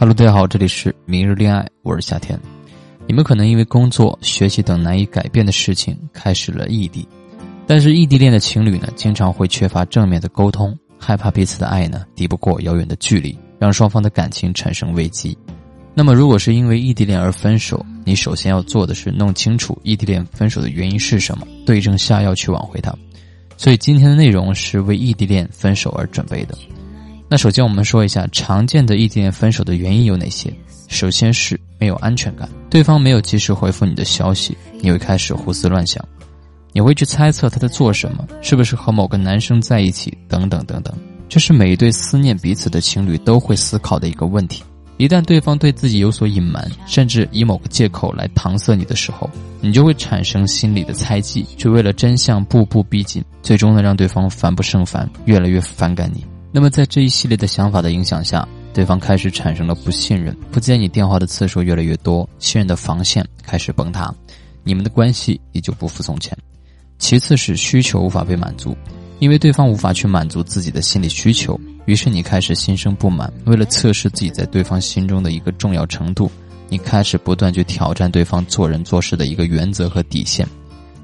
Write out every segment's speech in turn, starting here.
Hello，大家好，这里是明日恋爱，我是夏天。你们可能因为工作、学习等难以改变的事情开始了异地，但是异地恋的情侣呢，经常会缺乏正面的沟通，害怕彼此的爱呢抵不过遥远的距离，让双方的感情产生危机。那么，如果是因为异地恋而分手，你首先要做的是弄清楚异地恋分手的原因是什么，对症下药去挽回它。所以今天的内容是为异地恋分手而准备的。那首先我们说一下常见的异地恋分手的原因有哪些。首先是没有安全感，对方没有及时回复你的消息，你会开始胡思乱想，你会去猜测他在做什么，是不是和某个男生在一起，等等等等。这是每一对思念彼此的情侣都会思考的一个问题。一旦对方对自己有所隐瞒，甚至以某个借口来搪塞你的时候，你就会产生心理的猜忌，去为了真相步步逼近，最终呢让对方烦不胜烦，越来越反感你。那么在这一系列的想法的影响下，对方开始产生了不信任，不接你电话的次数越来越多，信任的防线开始崩塌，你们的关系也就不复从前。其次是需求无法被满足，因为对方无法去满足自己的心理需求。于是你开始心生不满，为了测试自己在对方心中的一个重要程度，你开始不断去挑战对方做人做事的一个原则和底线。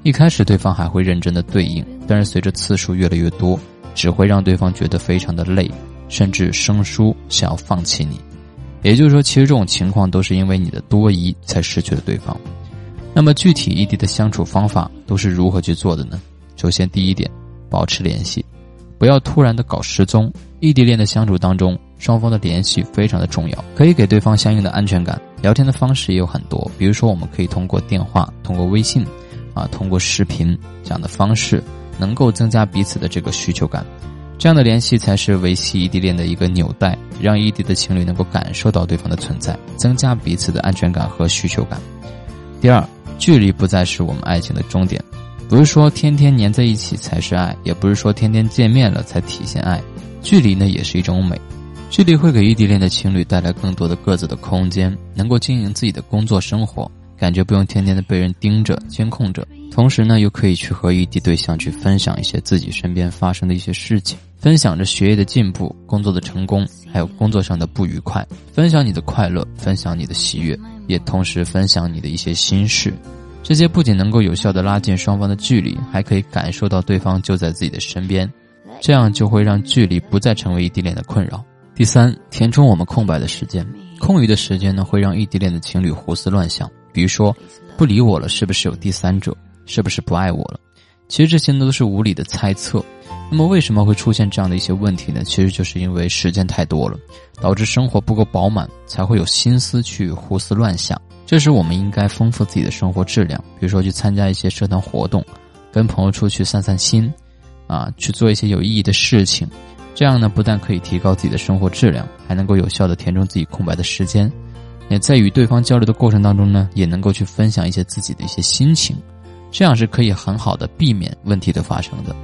一开始对方还会认真的对应，但是随着次数越来越多，只会让对方觉得非常的累，甚至生疏，想要放弃你。也就是说，其实这种情况都是因为你的多疑才失去了对方。那么具体异地的相处方法都是如何去做的呢？首先第一点，保持联系。不要突然的搞失踪。异地恋的相处当中，双方的联系非常的重要，可以给对方相应的安全感。聊天的方式也有很多，比如说我们可以通过电话、通过微信，啊，通过视频这样的方式，能够增加彼此的这个需求感。这样的联系才是维系异地恋的一个纽带，让异地的情侣能够感受到对方的存在，增加彼此的安全感和需求感。第二，距离不再是我们爱情的终点。不是说天天黏在一起才是爱，也不是说天天见面了才体现爱。距离呢也是一种美，距离会给异地恋的情侣带来更多的各自的空间，能够经营自己的工作生活，感觉不用天天的被人盯着监控着。同时呢，又可以去和异地对象去分享一些自己身边发生的一些事情，分享着学业的进步、工作的成功，还有工作上的不愉快，分享你的快乐，分享你的喜悦，也同时分享你的一些心事。这些不仅能够有效的拉近双方的距离，还可以感受到对方就在自己的身边，这样就会让距离不再成为异地恋的困扰。第三，填充我们空白的时间，空余的时间呢会让异地恋的情侣胡思乱想，比如说不理我了，是不是有第三者？是不是不爱我了？其实这些都是无理的猜测。那么为什么会出现这样的一些问题呢？其实就是因为时间太多了，导致生活不够饱满，才会有心思去胡思乱想。这时，我们应该丰富自己的生活质量，比如说去参加一些社团活动，跟朋友出去散散心，啊，去做一些有意义的事情。这样呢，不但可以提高自己的生活质量，还能够有效的填充自己空白的时间。也在与对方交流的过程当中呢，也能够去分享一些自己的一些心情，这样是可以很好的避免问题的发生的。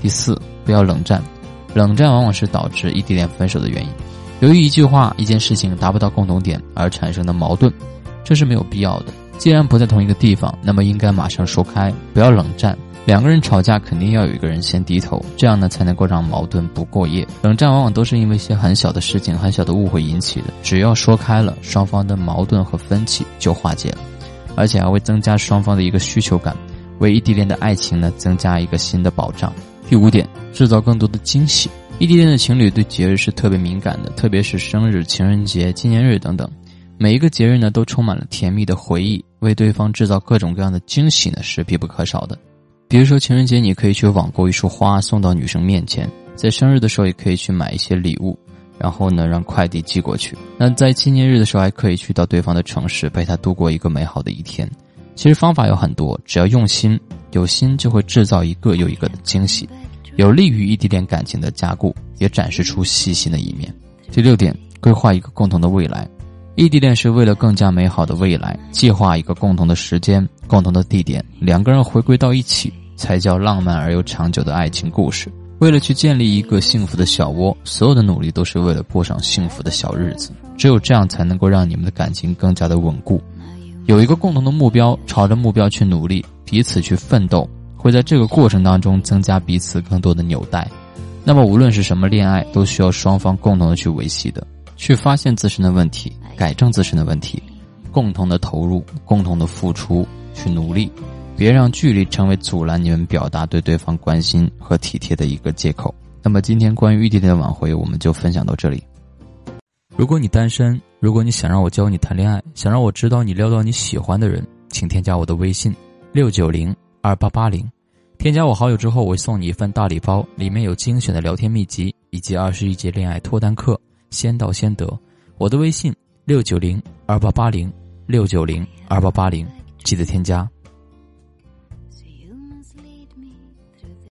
第四，不要冷战，冷战往往是导致异地恋分手的原因。由于一句话、一件事情达不到共同点而产生的矛盾。这是没有必要的。既然不在同一个地方，那么应该马上说开，不要冷战。两个人吵架，肯定要有一个人先低头，这样呢才能够让矛盾不过夜。冷战往往都是因为一些很小的事情、很小的误会引起的，只要说开了，双方的矛盾和分歧就化解了，而且还会增加双方的一个需求感，为异地恋的爱情呢增加一个新的保障。第五点，制造更多的惊喜。异地恋的情侣对节日是特别敏感的，特别是生日、情人节、纪念日等等。每一个节日呢，都充满了甜蜜的回忆，为对方制造各种各样的惊喜呢，是必不可少的。比如说情人节，你可以去网购一束花送到女生面前；在生日的时候，也可以去买一些礼物，然后呢让快递寄过去。那在纪念日的时候，还可以去到对方的城市，陪他度过一个美好的一天。其实方法有很多，只要用心，有心就会制造一个又一个的惊喜，有利于异地恋感情的加固，也展示出细心的一面。第六点，规划一个共同的未来。异地恋是为了更加美好的未来，计划一个共同的时间、共同的地点，两个人回归到一起，才叫浪漫而又长久的爱情故事。为了去建立一个幸福的小窝，所有的努力都是为了过上幸福的小日子。只有这样，才能够让你们的感情更加的稳固。有一个共同的目标，朝着目标去努力，彼此去奋斗，会在这个过程当中增加彼此更多的纽带。那么，无论是什么恋爱，都需要双方共同的去维系的。去发现自身的问题，改正自身的问题，共同的投入，共同的付出，去努力，别让距离成为阻拦你们表达对对方关心和体贴的一个借口。那么今天关于异地恋的挽回，我们就分享到这里。如果你单身，如果你想让我教你谈恋爱，想让我知道你撩到你喜欢的人，请添加我的微信六九零二八八零。添加我好友之后，我会送你一份大礼包，里面有精选的聊天秘籍以及二十一节恋爱脱单课，先到先得。我的微信六九零二八八零六九零二八八零，记得添加。